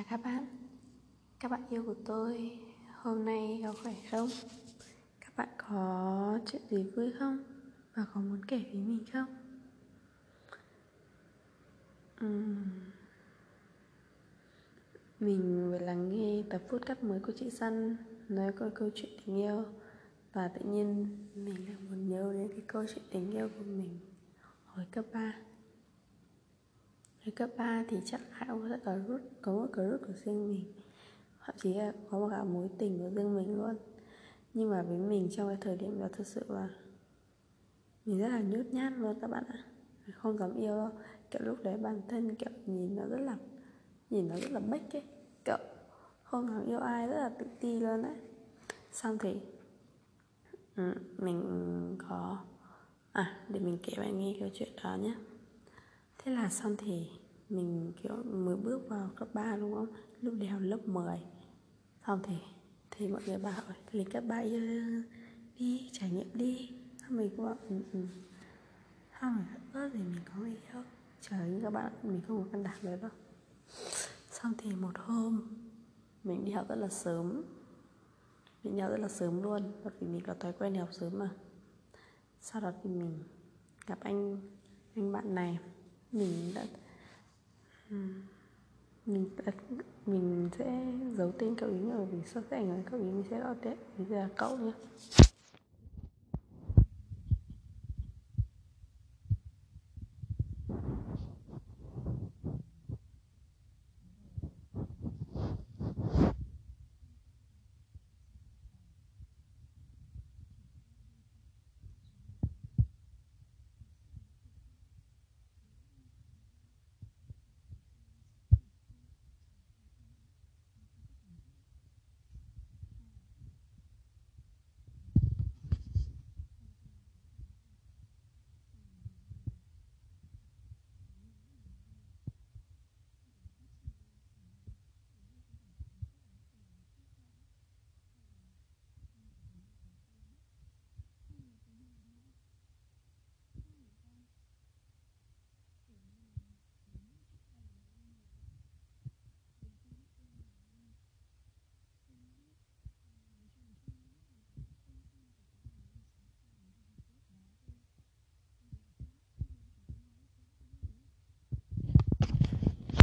Chào các bạn Các bạn yêu của tôi, Hôm nay có khỏe không? Các bạn có chuyện gì vui không? Và có muốn kể với mình không? Uhm. Mình vừa lắng nghe tập podcast mới của chị Săn Nói coi câu chuyện tình yêu Và tự nhiên mình lại muốn nhớ đến cái câu chuyện tình yêu của mình Hồi cấp 3 Hồi cấp 3 thì chắc ai cũng sẽ có rút Có một cái rút của riêng mình. Thậm chí là có một cả mối tình của riêng mình luôn. Nhưng mà với mình trong cái thời điểm đó thật sự là Mình rất là nhút nhát luôn các bạn ạ. Không dám yêu đâu. Kiểu lúc đấy bản thân kiểu nhìn nó rất là Nhìn nó rất là bách ấy. Kiểu không dám yêu ai rất là tự ti luôn đấy. Xong thì ừ, Mình có À để mình kể bạn nghe câu chuyện đó nhé. Thế là xong thì mình, kiểu, mới bước vào cấp 3 đúng không? Lúc đi học lớp 10 Xong thì thì mọi người bảo lên cấp 3 đi, trải nghiệm đi. Xong mình cũng bảo ừ ừ. Xong rồi ớt thì mình có người yêu Trời các bạn, mình không có can đảm đấy đâu. Xong thì một hôm, Mình đi học rất là sớm. Mình đi học rất là sớm luôn, Bởi vì mình có thói quen đi học sớm mà. Sau đó thì mình gặp anh anh bạn này mình đã mình đã, mình sẽ giấu tên cậu ý ở vì sau sẽ ảnh hưởng cậu ý mình sẽ gọi tên ý là cậu nhé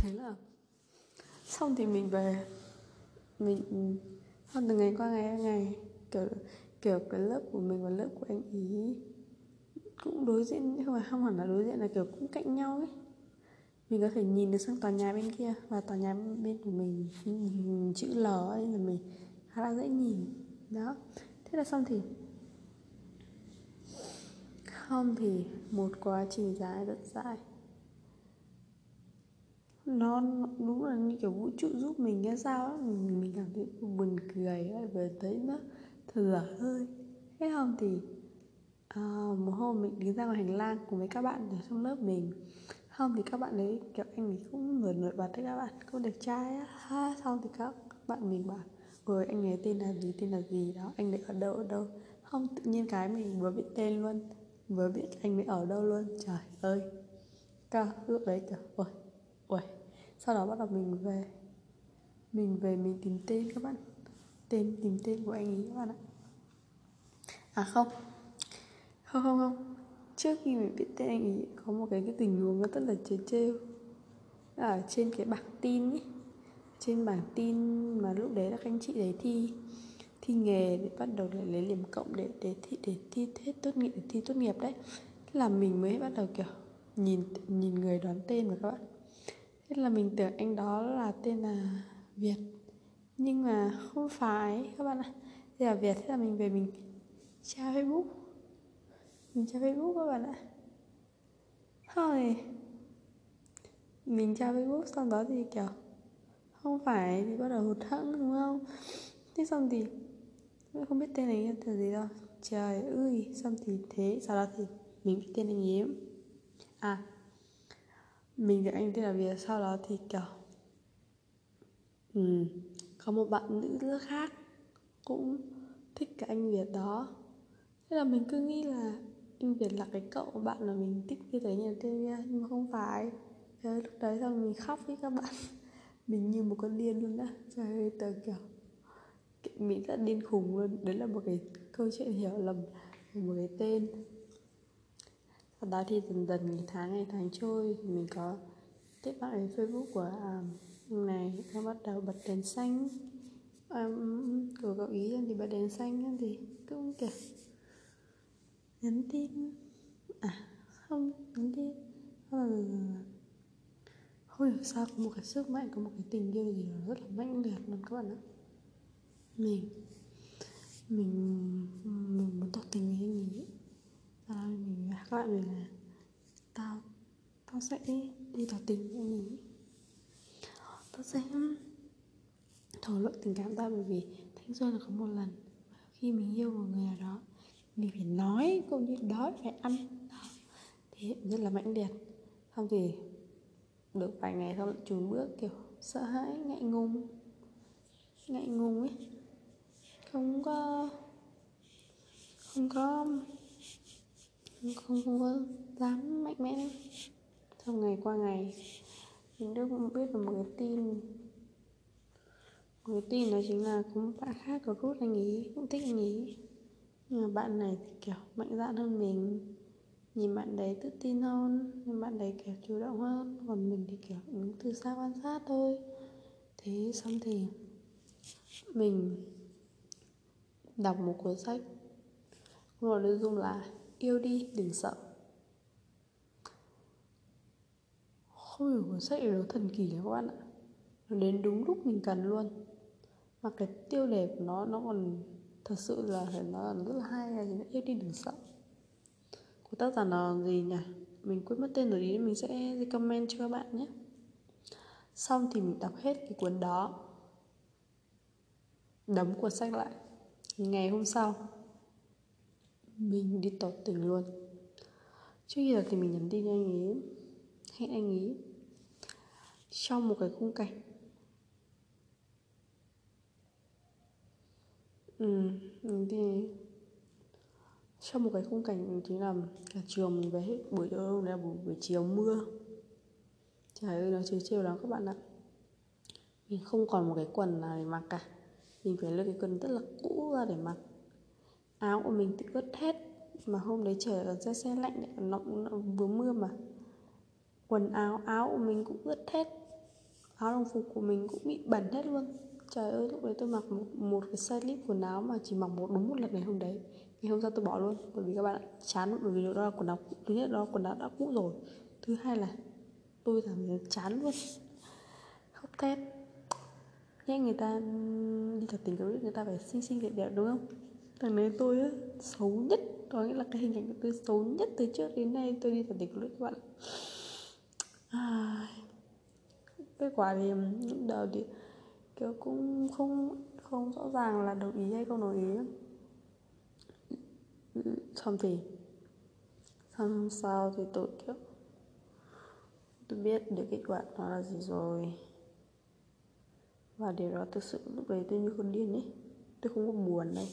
thấy là xong thì mình về. Mình xong từ ngày qua ngày ngày, kiểu kiểu cái lớp của mình và lớp của anh ý cũng đối diện nhưng mà không hẳn là đối diện là kiểu cũng cạnh nhau ấy. Mình có thể nhìn được sang tòa nhà bên kia và tòa nhà bên của mình chữ L ấy là mình khá là dễ nhìn. Đó. Thế là xong thì không thì một quá trình dài rất dài nó đúng là như kiểu vũ trụ giúp mình hay sao á mình, mình cảm thấy buồn cười ấy, và thấy nó thở hơi. Thế không thì à, một hôm mình đi ra ngoài hành lang cùng với các bạn ở trong lớp mình. Không thì các bạn ấy kiểu anh ấy cũng vừa nổi bật đấy các bạn cũng đẹp trai á. Ha xong thì các bạn mình bảo rồi anh ấy tên là gì tên là gì đó anh ấy ở đâu ở đâu? Không tự nhiên cái mình vừa biết tên luôn vừa biết anh ấy ở đâu luôn. Trời ơi. Cao lúc đấy kiểu ôi ôi sau đó bắt đầu mình về. Mình về mình tìm tên các bạn. Tên, tìm tên của anh ấy các bạn ạ. À không. Không không không. Trước khi mình biết tên anh ấy, có một cái cái tình huống nó rất là chế trêu ở trên cái bảng tin ấy. Trên bảng tin mà lúc đấy là các anh chị đấy thi thi nghề để bắt đầu để lấy điểm cộng để để thi để thi hết tốt nghiệp, để thi tốt nghiệp đấy. Thế là mình mới bắt đầu, kiểu, nhìn nhìn người đoán tên mà các bạn thế là mình tưởng anh đó là tên là việt. Nhưng mà không phải, các bạn ạ. Thế là việt thế là mình về mình tra facebook. Mình tra facebook các bạn ạ. Thôi. Mình tra facebook xong đó thì, kiểu, không phải thì bắt đầu hụt hẫng, đúng không? Thế xong thì không biết tên này là gì đâu. Trời ơi, xong thì thế, sau đó thì mình biết tên anh ấy. À mình với anh tên là Việt sau đó thì kiểu ừ, có một bạn nữ khác cũng thích cái anh Việt đó. Thế là mình cứ nghĩ là anh Việt là cái cậu bạn mà mình thích như thế nhà tên nha nhưng mà không phải. Thế lúc đấy xong mình khóc với các bạn. Mình như một con điên luôn á. Trời ơi tớ kiểu mình rất điên khùng luôn. Đấy là một cái câu chuyện hiểu lầm một cái tên sau đó thì dần dần ngày tháng ngày tháng trôi thì mình có kết bạn với facebook của um, này nó bắt đầu bật đèn xanh. Um, của cậu ý thì bật đèn xanh thì cũng kiểu nhắn tin. À không nhắn tin. Không không hiểu sao có một cái sức mạnh có một cái tình yêu gì đó rất là mãnh liệt luôn các bạn ạ. Mình mình mình muốn tỏ tình với anh ấy à, mình các bạn mình là tao tao sẽ đi tỏ tình với mình tao sẽ thổ lộ tình cảm tao bởi vì thanh xuân là có một lần khi mình yêu một người nào đó mình phải nói cũng như đói phải ăn. Đó. thì rất là mãnh liệt. Không thì được vài ngày xong lại chùn bước kiểu sợ hãi ngại ngùng ngại ngùng ấy. Không có không có không, không, có dám mạnh mẽ. Xong ngày qua ngày mình cũng biết được một cái tin. Một cái tin đó chính là có một bạn khác có rút anh ấy cũng thích anh ý nhưng mà bạn này thì kiểu mạnh dạn hơn mình. Nhìn bạn đấy tự tin hơn nhưng bạn đấy kiểu chủ động hơn. Còn mình thì kiểu đứng từ xa quan sát thôi. Thế xong thì mình đọc một cuốn sách. Một nội dung là yêu đi, đừng sợ. Không hiểu cuốn sách nó thần kỳ các bạn ạ. Nó đến đúng lúc mình cần luôn. Mà cái tiêu đề của nó nó còn thật sự là phải là rất là hay là yêu đi, đừng sợ. Của tác giả là gì nhỉ? Mình quên mất tên rồi ý, mình sẽ comment cho các bạn nhé. Xong thì mình đọc hết cái cuốn đó. Đóng cuốn sách lại. Ngày hôm sau mình đi tỏ tình luôn. Trước giờ thì mình nhắn tin cho anh ấy hẹn anh ấy trong một cái khung cảnh. Ừ thì trong một cái khung cảnh chính là cả trường mình về hết buổi tối là buổi, buổi chiều mưa. Trời ơi nó chiều chiều lắm các bạn ạ. Mình không còn một cái quần nào để mặc cả. Mình phải lấy cái quần rất là cũ ra để mặc áo của mình thì ướt hết mà hôm đấy trời còn xe xe lạnh lại còn nóng, vừa mưa mà. Quần áo áo của mình cũng ướt hết áo đồng phục của mình cũng bị bẩn hết luôn. Trời ơi lúc đấy tôi mặc một, một cái size lip quần áo mà chỉ mặc một đúng một lần ngày hôm đấy. Ngày hôm sau tôi bỏ luôn bởi vì các bạn ạ chán bởi vì đó là quần áo thứ nhất đó là quần áo đã cũ rồi thứ hai là tôi cảm thấy chán luôn. Khóc thét. Nghe người ta đi thật tình cầu người ta phải xinh xinh đẹp đẹp đúng không? Thằng này tôi á xấu nhất. Có nghĩa là cái hình ảnh của tôi xấu nhất từ trước đến nay. Tôi đi thẩm định cầu các bạn. À, kết quả thì lúc đầu thì kiểu cũng không không rõ ràng là đồng ý hay không đồng ý. Xong thì xong sau thì tôi kiểu tôi biết được kết quả nó là gì rồi. Và điều đó thực sự lúc đấy tôi như con điên ấy. Tôi không có buồn đây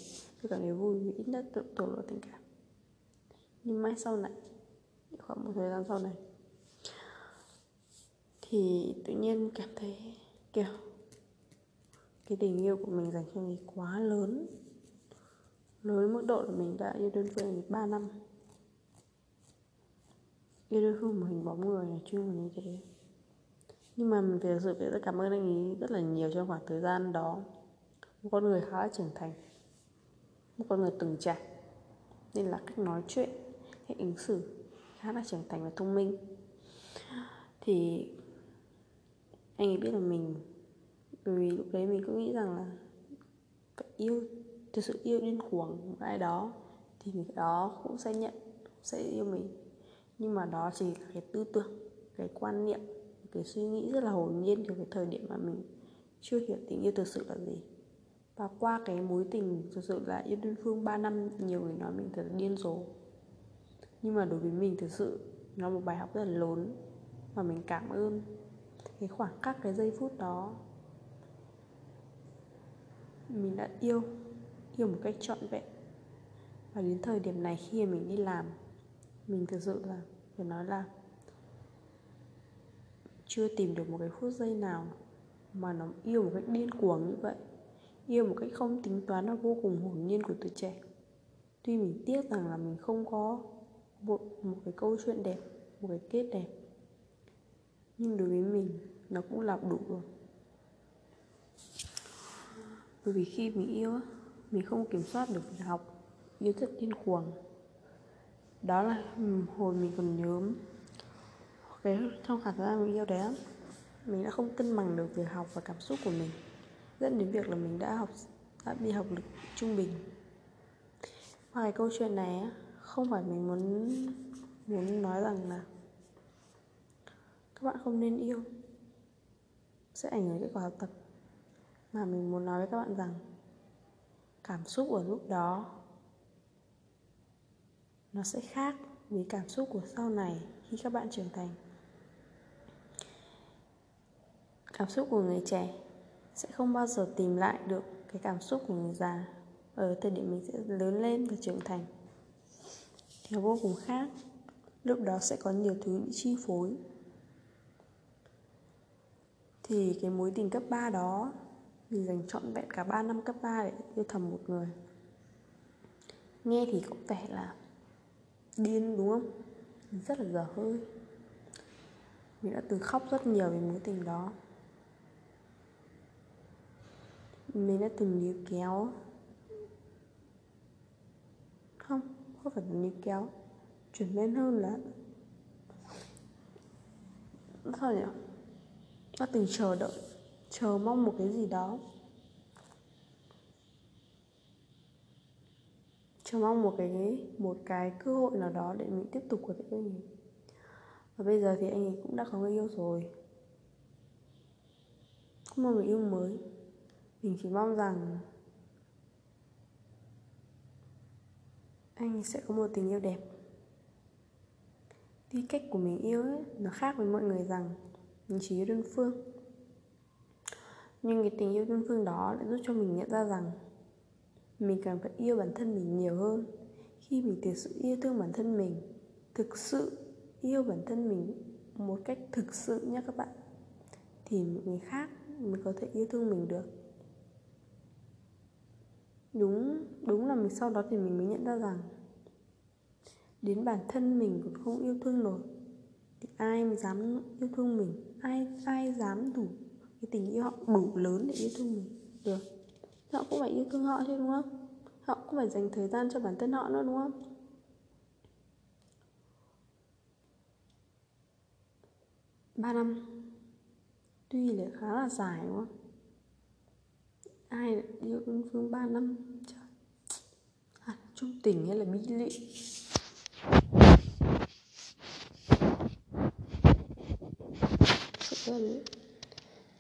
tôi cảm thấy vui vì ít nhất tự tổn lộ tình cảm. Nhưng mai sau này, khoảng một thời gian sau này, thì tự nhiên cảm thấy, kiểu, cái tình yêu của mình dành cho người quá lớn. Lớn mức độ là mình đã yêu đơn phương 3 năm. Yêu đơn phương một hình bóng người này chưa như thế. Nhưng mà mình thực sự phải rất cảm ơn anh ấy rất là nhiều trong khoảng thời gian đó. Một con người khá là trưởng thành một con người từng trải. Nên là cách nói chuyện, cách ứng xử khá là trưởng thành và thông minh. Thì anh ấy biết là mình bởi vì lúc đấy mình cũng nghĩ rằng là phải yêu, thực sự yêu điên cuồng một ai đó, thì người đó cũng sẽ nhận sẽ yêu mình. Nhưng mà đó chỉ là cái tư tưởng, cái quan niệm, cái suy nghĩ rất là hồn nhiên của cái thời điểm mà mình chưa hiểu tình yêu thực sự là gì và qua cái mối tình thực sự là yêu đơn phương 3 năm, nhiều người nói mình thật là điên rồ. Nhưng mà đối với mình thực sự, nó một bài học rất là lớn và mình cảm ơn cái khoảng khắc, cái giây phút đó. Mình đã yêu yêu một cách trọn vẹn. Và đến thời điểm này khi mà mình đi làm, mình thực sự là, phải nói là chưa tìm được một cái phút giây nào mà nó yêu một cách điên cuồng như vậy yêu một cách không tính toán và vô cùng hồn nhiên của tuổi trẻ. Tuy mình tiếc rằng là mình không có một, một cái câu chuyện đẹp một cái kết đẹp. Nhưng đối với mình nó cũng là đủ rồi. Bởi vì khi mình yêu mình không kiểm soát được việc học yêu thật điên cuồng. Đó là hồi mình còn nhớ cái trong khoảng thời gian mình yêu đấy mình đã không cân bằng được việc học và cảm xúc của mình dẫn đến việc là mình đã học, đã bị học lực trung bình. Và cái câu chuyện này không phải mình muốn muốn nói rằng là các bạn không nên yêu, sẽ ảnh hưởng kết quả học tập. Mà mình muốn nói với các bạn rằng cảm xúc ở lúc đó, nó sẽ khác với cảm xúc của sau này khi các bạn trưởng thành. Cảm xúc của người trẻ sẽ không bao giờ tìm lại được cái cảm xúc của người già. Ở thời điểm mình sẽ lớn lên và trưởng thành. Theo vô cùng khác, lúc đó sẽ có nhiều thứ bị chi phối. Thì cái mối tình cấp 3 đó, mình dành trọn vẹn cả 3 năm cấp 3 để yêu thầm một người. Nghe thì có vẻ là điên, đúng không? Rất là dở hơi. Mình đã từng khóc rất nhiều về mối tình đó. Mình đã từng níu kéo. Không không phải là níu kéo. Chuyển lên hơn là sao nhỉ? Đã từng chờ đợi, chờ mong một cái gì đó. Chờ mong một cái một cái cơ hội nào đó để mình tiếp tục có thể anh ấy. Và bây giờ thì anh ấy cũng đã có người yêu rồi. Không mong người yêu mới mình chỉ mong rằng anh sẽ có một tình yêu đẹp. Tuy cách của mình yêu ấy, nó khác với mọi người rằng mình chỉ yêu đơn phương. Nhưng cái tình yêu đơn phương đó lại giúp cho mình nhận ra rằng Mình cần phải yêu bản thân mình nhiều hơn. Khi mình thực sự yêu thương bản thân mình Thực sự yêu bản thân mình một cách thực sự nhé các bạn Thì người khác mới có thể yêu thương mình được đúng đúng là mình sau đó thì mình mới nhận ra rằng đến bản thân mình cũng không yêu thương nổi, thì ai mà dám yêu thương mình? Ai ai dám đủ cái tình yêu họ đủ lớn để yêu thương mình? Được. Họ cũng phải yêu thương họ chứ, đúng không? Họ cũng phải dành thời gian cho bản thân họ nữa, đúng không? Ba năm. Tuy là khá là dài, đúng không? Ai lại yêu đơn phương 3 năm trời. À, trung tình hay là mỹ lệ?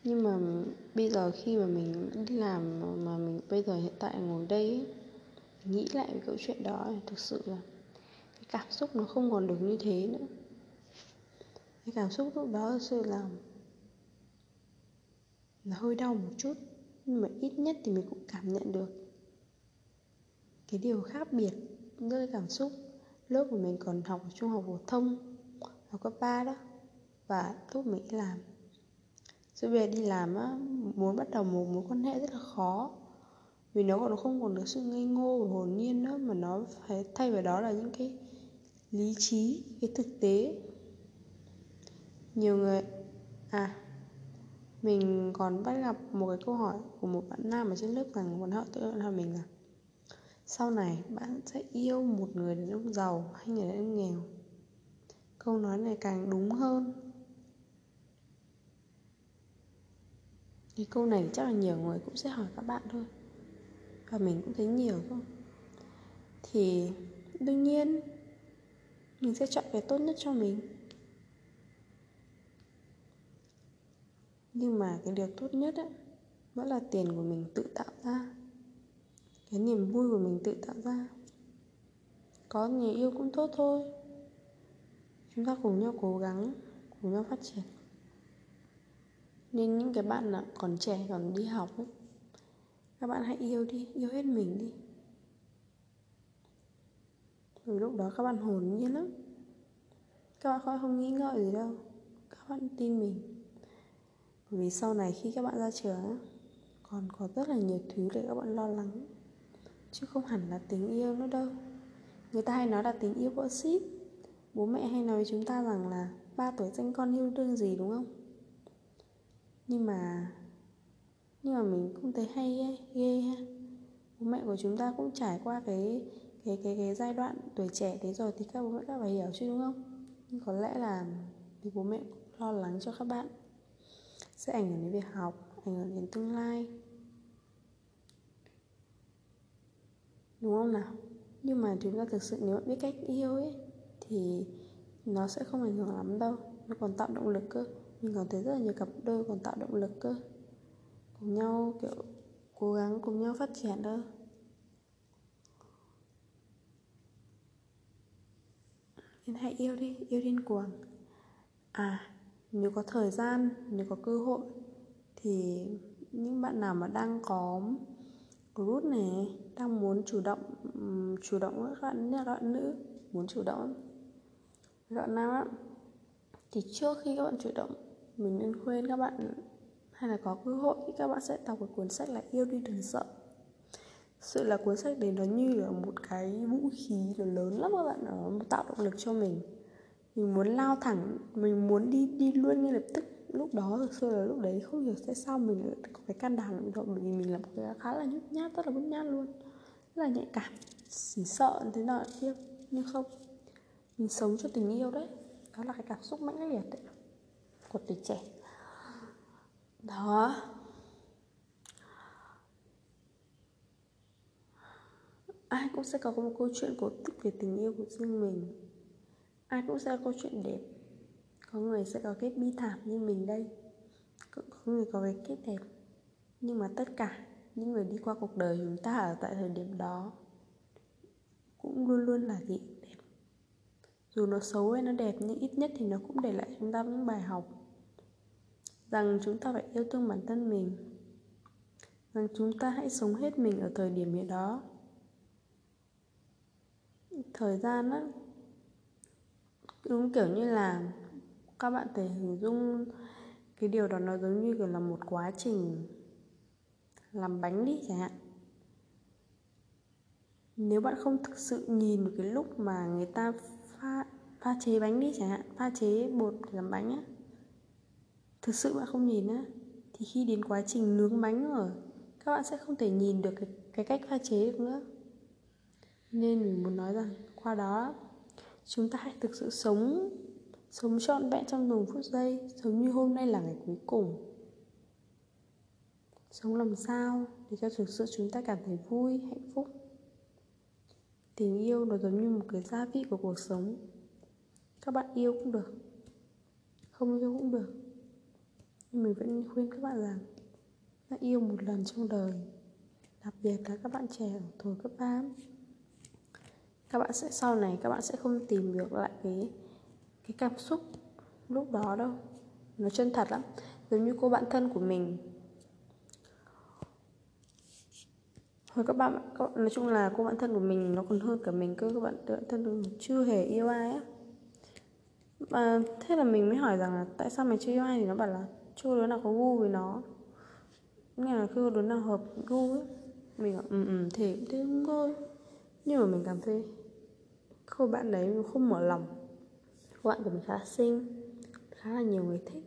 Nhưng mà bây giờ khi mà mình đi làm mà mình bây giờ hiện tại ngồi đây ấy, nghĩ lại cái câu chuyện đó thì thực sự là cái cảm xúc nó không còn được như thế nữa. Cái cảm xúc lúc đó thực sự là là hơi đau một chút nhưng mà ít nhất thì mình cũng cảm nhận được cái điều khác biệt giữa cái cảm xúc Lớp của mình còn học ở trung học phổ thông học cấp 3 đó và lúc mình đi làm. Rồi về đi làm á, muốn bắt đầu một mối quan hệ rất là khó vì nó còn không còn được sự ngây ngô và hồn nhiên nữa mà nó phải thay vào đó là những cái lý trí, cái thực tế. Nhiều người à mình còn bắt gặp một cái câu hỏi của một bạn nam ở trên lớp rằng bọn họ tự hỏi mình là, sau này bạn sẽ yêu một người đàn ông giàu hay người đàn ông nghèo? Câu nói này càng đúng hơn. Cái câu này chắc là nhiều người cũng sẽ hỏi các bạn thôi. Và mình cũng thấy nhiều thôi thì đương nhiên, mình sẽ chọn cái tốt nhất cho mình. Nhưng mà cái điều tốt nhất ấy, vẫn là tiền của mình tự tạo ra. Cái niềm vui của mình tự tạo ra. Có người yêu cũng tốt thôi. Chúng ta cùng nhau cố gắng cùng nhau phát triển. Nên những cái bạn là còn trẻ còn đi học ấy các bạn hãy yêu đi yêu hết mình đi. Rồi lúc đó các bạn hồn nhiên lắm. Các bạn không nghĩ ngợi gì đâu. Các bạn tin mình vì sau này khi các bạn ra trường còn có rất là nhiều thứ để các bạn lo lắng. Chứ không hẳn là tình yêu nữa đâu. Người ta hay nói là tình yêu vỡ ship bố mẹ hay nói với chúng ta rằng là ba tuổi danh con yêu đương gì đúng không? Nhưng mà nhưng mà mình cũng thấy hay ghê, ghê ha. Bố mẹ của chúng ta cũng trải qua cái cái cái cái giai đoạn tuổi trẻ thế rồi thì các bố mẹ các phải hiểu chứ đúng không? Nhưng có lẽ là vì bố mẹ lo lắng cho các bạn sẽ ảnh hưởng đến việc học, ảnh hưởng đến tương lai. Đúng không nào? Nhưng mà chúng ta thực sự nếu biết cách yêu ấy, thì nó sẽ không ảnh hưởng lắm đâu. Nó còn tạo động lực cơ. Mình còn thấy rất là nhiều cặp đôi còn tạo động lực cơ. Cùng nhau, kiểu, cố gắng cùng nhau phát triển đâu nên hãy yêu đi, yêu điên cuồng. À nếu có thời gian, nếu có cơ hội, thì những bạn nào mà đang có group này, đang muốn chủ động chủ động các bạn các bạn nữ, muốn chủ động, các bạn nam á, thì trước khi các bạn chủ động, mình nên khuyên các bạn, hay là có cơ hội thì các bạn sẽ đọc một cuốn sách là yêu đi đừng sợ. Sự là cuốn sách đấy nó như là một cái vũ khí nó lớn lắm các bạn nó tạo động lực cho mình mình muốn lao thẳng, mình muốn đi đi luôn ngay lập tức. Lúc đó thực sự là lúc đấy không hiểu tại sao mình có cái can đảm bởi vì mình là một người khá là nhút nhát, rất là nhút nhát luôn. Rất là nhạy cảm. Chỉ sợ thế nào kia nhưng không, mình sống cho tình yêu đấy. Đó là cái cảm xúc mãnh liệt đấy, của tuổi trẻ. Đó. Ai cũng sẽ có một câu chuyện cổ tích về tình yêu của riêng mình ai cũng sẽ có câu chuyện đẹp. Có người sẽ có kết bi thảm như mình đây. Cũng có người có cái kết đẹp. Nhưng mà tất cả những người đi qua cuộc đời chúng ta ở tại thời điểm đó cũng luôn luôn là gì? Đẹp. Dù nó xấu hay nó đẹp, nhưng ít nhất thì nó cũng để lại chúng ta những bài học rằng chúng ta phải yêu thương bản thân mình, rằng chúng ta hãy sống hết mình ở thời điểm hiện đó. Thời gian á đúng kiểu như là các bạn thể hình dung cái điều đó nó giống như kiểu là một quá trình làm bánh đi chẳng hạn. Nếu bạn không thực sự nhìn được cái lúc mà người ta pha pha chế bánh đi chẳng hạn pha chế bột làm bánh á thực sự bạn không nhìn á thì khi đến quá trình nướng bánh rồi các bạn sẽ không thể nhìn được cái, cái cách pha chế được nữa. Nên mình muốn nói rằng qua đó chúng ta hãy thực sự sống sống trọn vẹn trong từng phút giây sống như hôm nay là ngày cuối cùng. Sống làm sao để cho thực sự chúng ta cảm thấy vui, hạnh phúc? Tình yêu nó giống như một cái gia vị của cuộc sống. Các bạn yêu cũng được, không yêu cũng được. Nhưng mình vẫn khuyên các bạn rằng, hãy yêu một lần trong đời. Đặc biệt là các bạn trẻ ở tuổi cấp 3 các bạn sẽ sau này các bạn sẽ không tìm được lại cái cái cảm xúc lúc đó đâu. Nó chân thật lắm. Giống như cô bạn thân của mình. Hồi các bạn, các bạn nói chung là cô bạn thân của mình nó còn hơn cả mình cơ các bạn bạn thân chưa hề yêu ai á. Mà thế là mình mới hỏi rằng là tại sao mày chưa yêu ai thì nó bảo là chưa đứa nào có gu với nó. Nghe là chưa đứa nào hợp gu ấy. Mình bảo ừ ừ thế cũng thế cũng thôi. Nhưng mà mình cảm thấy cô bạn đấy không mở lòng. Cô bạn của mình khá là xinh, khá là nhiều người thích.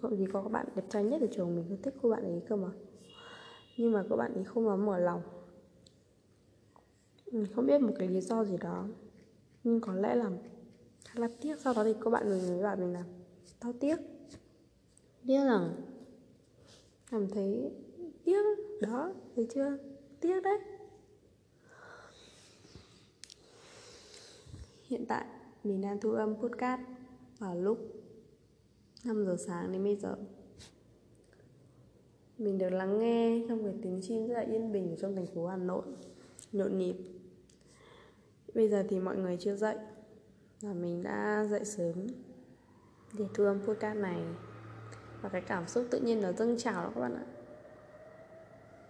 Không gì có các bạn đẹp trai nhất ở trường mình cứ thích cô bạn ấy cơ mà. Nhưng mà các bạn ấy không dám mở lòng. Mình không biết một cái lý do gì đó. Nhưng có lẽ là khá là tiếc. Sau đó thì các bạn mình mới bảo mình là tao tiếc. Tiếc rằng cảm thấy tiếc đó. Thấy chưa? Tiếc đấy. Hiện tại, mình đang thu âm podcast vào lúc 5 giờ sáng đến bây giờ. Mình được lắng nghe trong cái tiếng chim rất là yên bình trong thành phố Hà Nội, nhộn nhịp. Bây giờ thì mọi người chưa dậy và mình đã dậy sớm để thu âm podcast này. Và cái cảm xúc tự nhiên nó dâng trào đó các bạn ạ.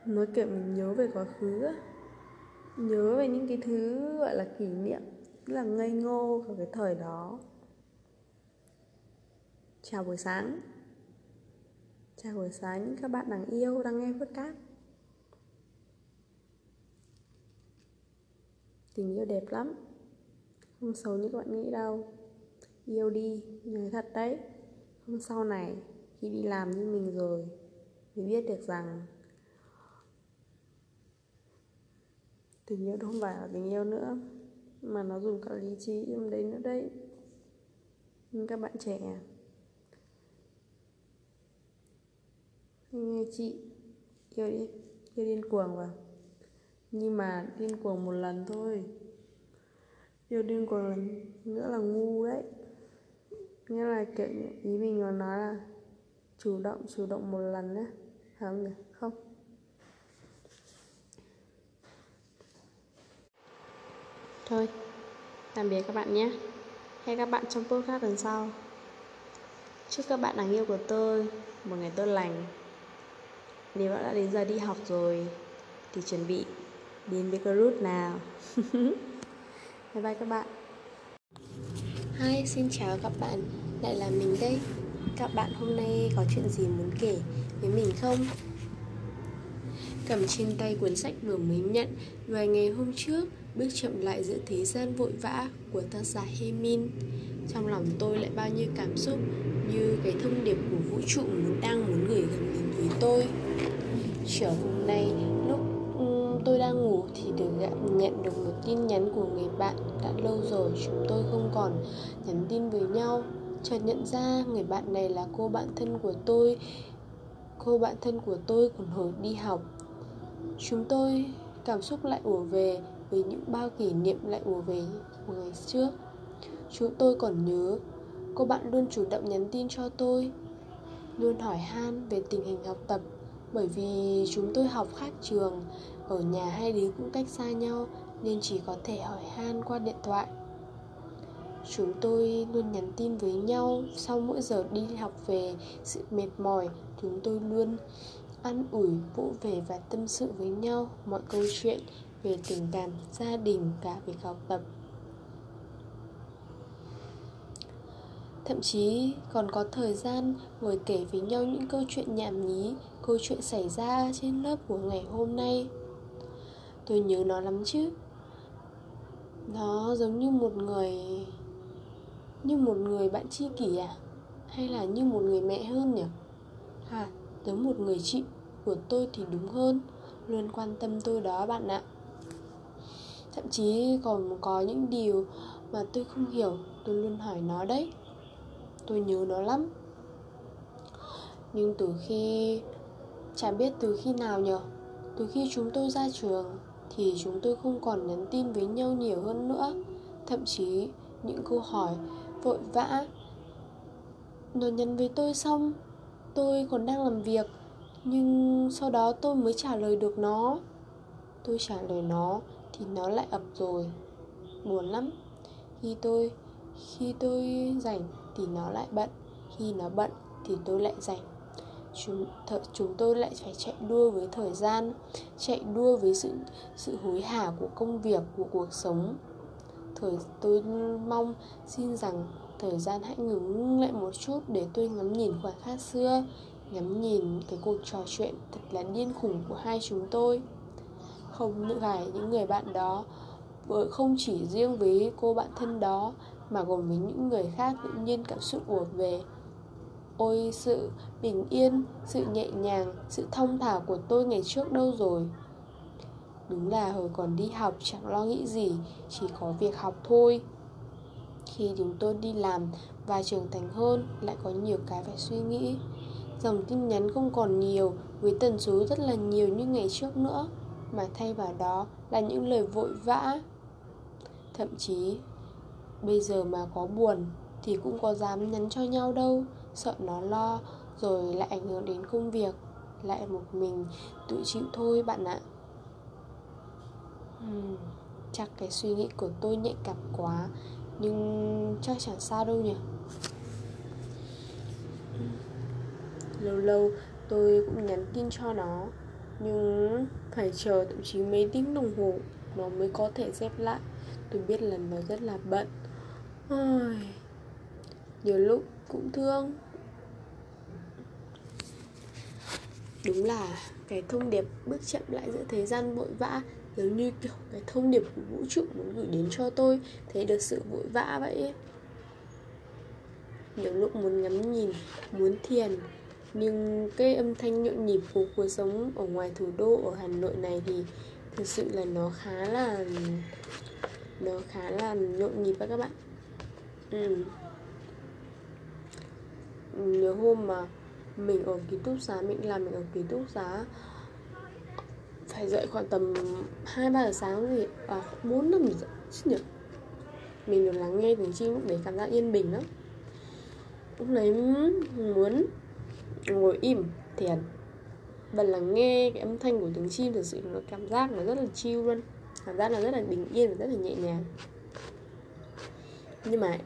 Nói kiểu mình nhớ về quá khứ nhớ về những cái thứ gọi là kỷ niệm rất là ngây ngô của cái thời đó. Chào buổi sáng. Chào buổi sáng các bạn đang yêu đang nghe podcast. Tình yêu đẹp lắm. Không xấu như các bạn nghĩ đâu. Yêu đi, nói thật đấy. Hôm sau này khi đi làm như mình rồi Mới biết được rằng Tình yêu không phải là tình yêu nữa. Mà nó dùng cả lý trí trong đấy nữa đấy. Nhưng các bạn trẻ. Nghe chị yêu đi yêu điên cuồng vào nhưng mà điên cuồng một lần thôi. Yêu điên cuồng lần nữa là ngu đấy. Nghĩa là kiểu ý mình nó nói là chủ động chủ động một lần nhé phải không nhỉ? Không. Thôi tạm biệt các bạn nhé. Hẹn các bạn trong podcast lần sau. Chúc các bạn đáng yêu của tôi một ngày tốt lành. Nếu đã đến giờ đi học rồi thì chuẩn bị đến với group nào? Bye bye các bạn. Hi, xin chào các bạn. Lại là mình đây. Các bạn hôm nay có chuyện gì muốn kể với mình không? Cầm trên tay cuốn sách vừa mới nhận Vài ngày hôm trước Bước chậm lại giữa thế gian vội vã Của tác giả Hemin Trong lòng tôi lại bao nhiêu cảm xúc Như cái thông điệp của vũ trụ muốn đang muốn gửi gần đến với tôi. Chiều hôm nay, lúc tôi đang ngủ thì được nhận được một tin nhắn của người bạn đã lâu rồi chúng tôi không còn nhắn tin với nhau. Chợt nhận ra người bạn này là cô bạn thân của tôi, cô bạn thân của tôi còn hồi đi học. Chúng tôi cảm xúc lại ùa về với những bao kỷ niệm lại ùa về của ngày trước. Chúng tôi còn nhớ, cô bạn luôn chủ động nhắn tin cho tôi, luôn hỏi han về tình hình học tập, bởi vì chúng tôi học khác trường, ở nhà hai đứa cũng cách xa nhau nên chỉ có thể hỏi han qua điện thoại. Chúng tôi luôn nhắn tin với nhau sau mỗi giờ đi học về, sự mệt mỏi, chúng tôi luôn ăn ủi, vỗ về và tâm sự với nhau mọi câu chuyện về tình cảm, gia đình, cả việc học tập. Thậm chí còn có thời gian ngồi kể với nhau những câu chuyện nhảm nhí, Câu chuyện xảy ra trên lớp của ngày hôm nay. Tôi nhớ nó lắm chứ. Nó giống như một người, Như một người bạn tri kỷ à? Hay là như một người mẹ hơn nhỉ? À giống một người chị của tôi thì đúng hơn. Luôn quan tâm tôi đó bạn ạ. Thậm chí còn có những điều mà tôi không hiểu. Tôi luôn hỏi nó đấy. Tôi nhớ nó lắm. Nhưng từ khi, chả biết từ khi nào nhở từ khi chúng tôi ra trường thì chúng tôi không còn nhắn tin với nhau nhiều hơn nữa. Thậm chí những câu hỏi vội vã nó nhắn với tôi xong, tôi còn đang làm việc, nhưng sau đó tôi mới trả lời được nó. Tôi trả lời nó thì nó lại ập rồi. Buồn lắm. Khi tôi khi tôi rảnh thì nó lại bận. Khi nó bận thì tôi lại rảnh. Chúng, th- chúng tôi lại phải chạy đua với thời gian, chạy đua với sự sự hối hả của công việc, của cuộc sống. Thời, tôi mong, xin rằng thời gian hãy ngừng lại một chút để tôi ngắm nhìn khoảnh khắc xưa, ngắm nhìn cái cuộc trò chuyện thật là điên khủng của hai chúng tôi không những phải những người bạn đó bởi không chỉ riêng với cô bạn thân đó, mà gồm với những người khác tự nhiên cảm xúc ùa về. Ôi, sự bình yên, sự nhẹ nhàng, sự thông thả của tôi ngày trước đâu rồi? Đúng là hồi còn đi học chẳng lo nghĩ gì, chỉ có việc học thôi. Khi chúng tôi đi làm và trưởng thành hơn, lại có nhiều cái phải suy nghĩ. Dòng tin nhắn không còn nhiều, với tần số rất là nhiều như ngày trước nữa mà thay vào đó là những lời vội vã. Thậm chí Bây giờ mà có buồn Thì cũng có dám nhắn cho nhau đâu Sợ nó lo Rồi lại ảnh hưởng đến công việc Lại một mình tự chịu thôi bạn ạ. Uhm, Chắc cái suy nghĩ của tôi nhạy cảm quá Nhưng chắc chẳng sao đâu nhỉ? Lâu lâu tôi cũng nhắn tin cho nó Nhưng phải chờ thậm chí mấy tiếng đồng hồ Nó mới có thể dép lại. Tôi biết là nó rất là bận. Nhiều lúc cũng thương. Đúng là cái thông điệp bước chậm lại giữa thế gian vội vã, giống như kiểu cái thông điệp của vũ trụ muốn gửi đến cho tôi, thấy được sự vội vã vậy. Nhiều lúc muốn ngắm nhìn, muốn thiền nhưng cái âm thanh nhộn nhịp của cuộc sống ở ngoài thủ đô ở hà nội này thì thực sự là nó khá là, nó khá là nhộn nhịp các bạn. Ừ. nhớ hôm mà mình ở ký túc xá, mình làm mình ở ký túc xá, phải dậy khoảng tầm hai, ba giờ sáng gì à bốn, năm giờ nhỉ? Mình được lắng nghe tiếng chim lúc đấy cảm giác yên bình lắm. Lúc đấy muốn ngồi im, thiền. Và lắng nghe cái âm thanh của tiếng chim thực sự nó cảm giác nó rất là chill luôn. Cảm giác là rất là bình yên và rất là nhẹ nhàng. Nhưng mà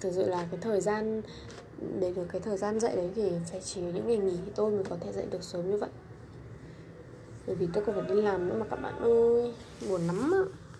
thực sự là cái thời gian, để được cái thời gian dậy đấy thì phải chỉ những ngày nghỉ tôi mới có thể dậy được sớm như vậy. Bởi vì tôi còn phải đi làm nữa mà các bạn ơi, buồn lắm á.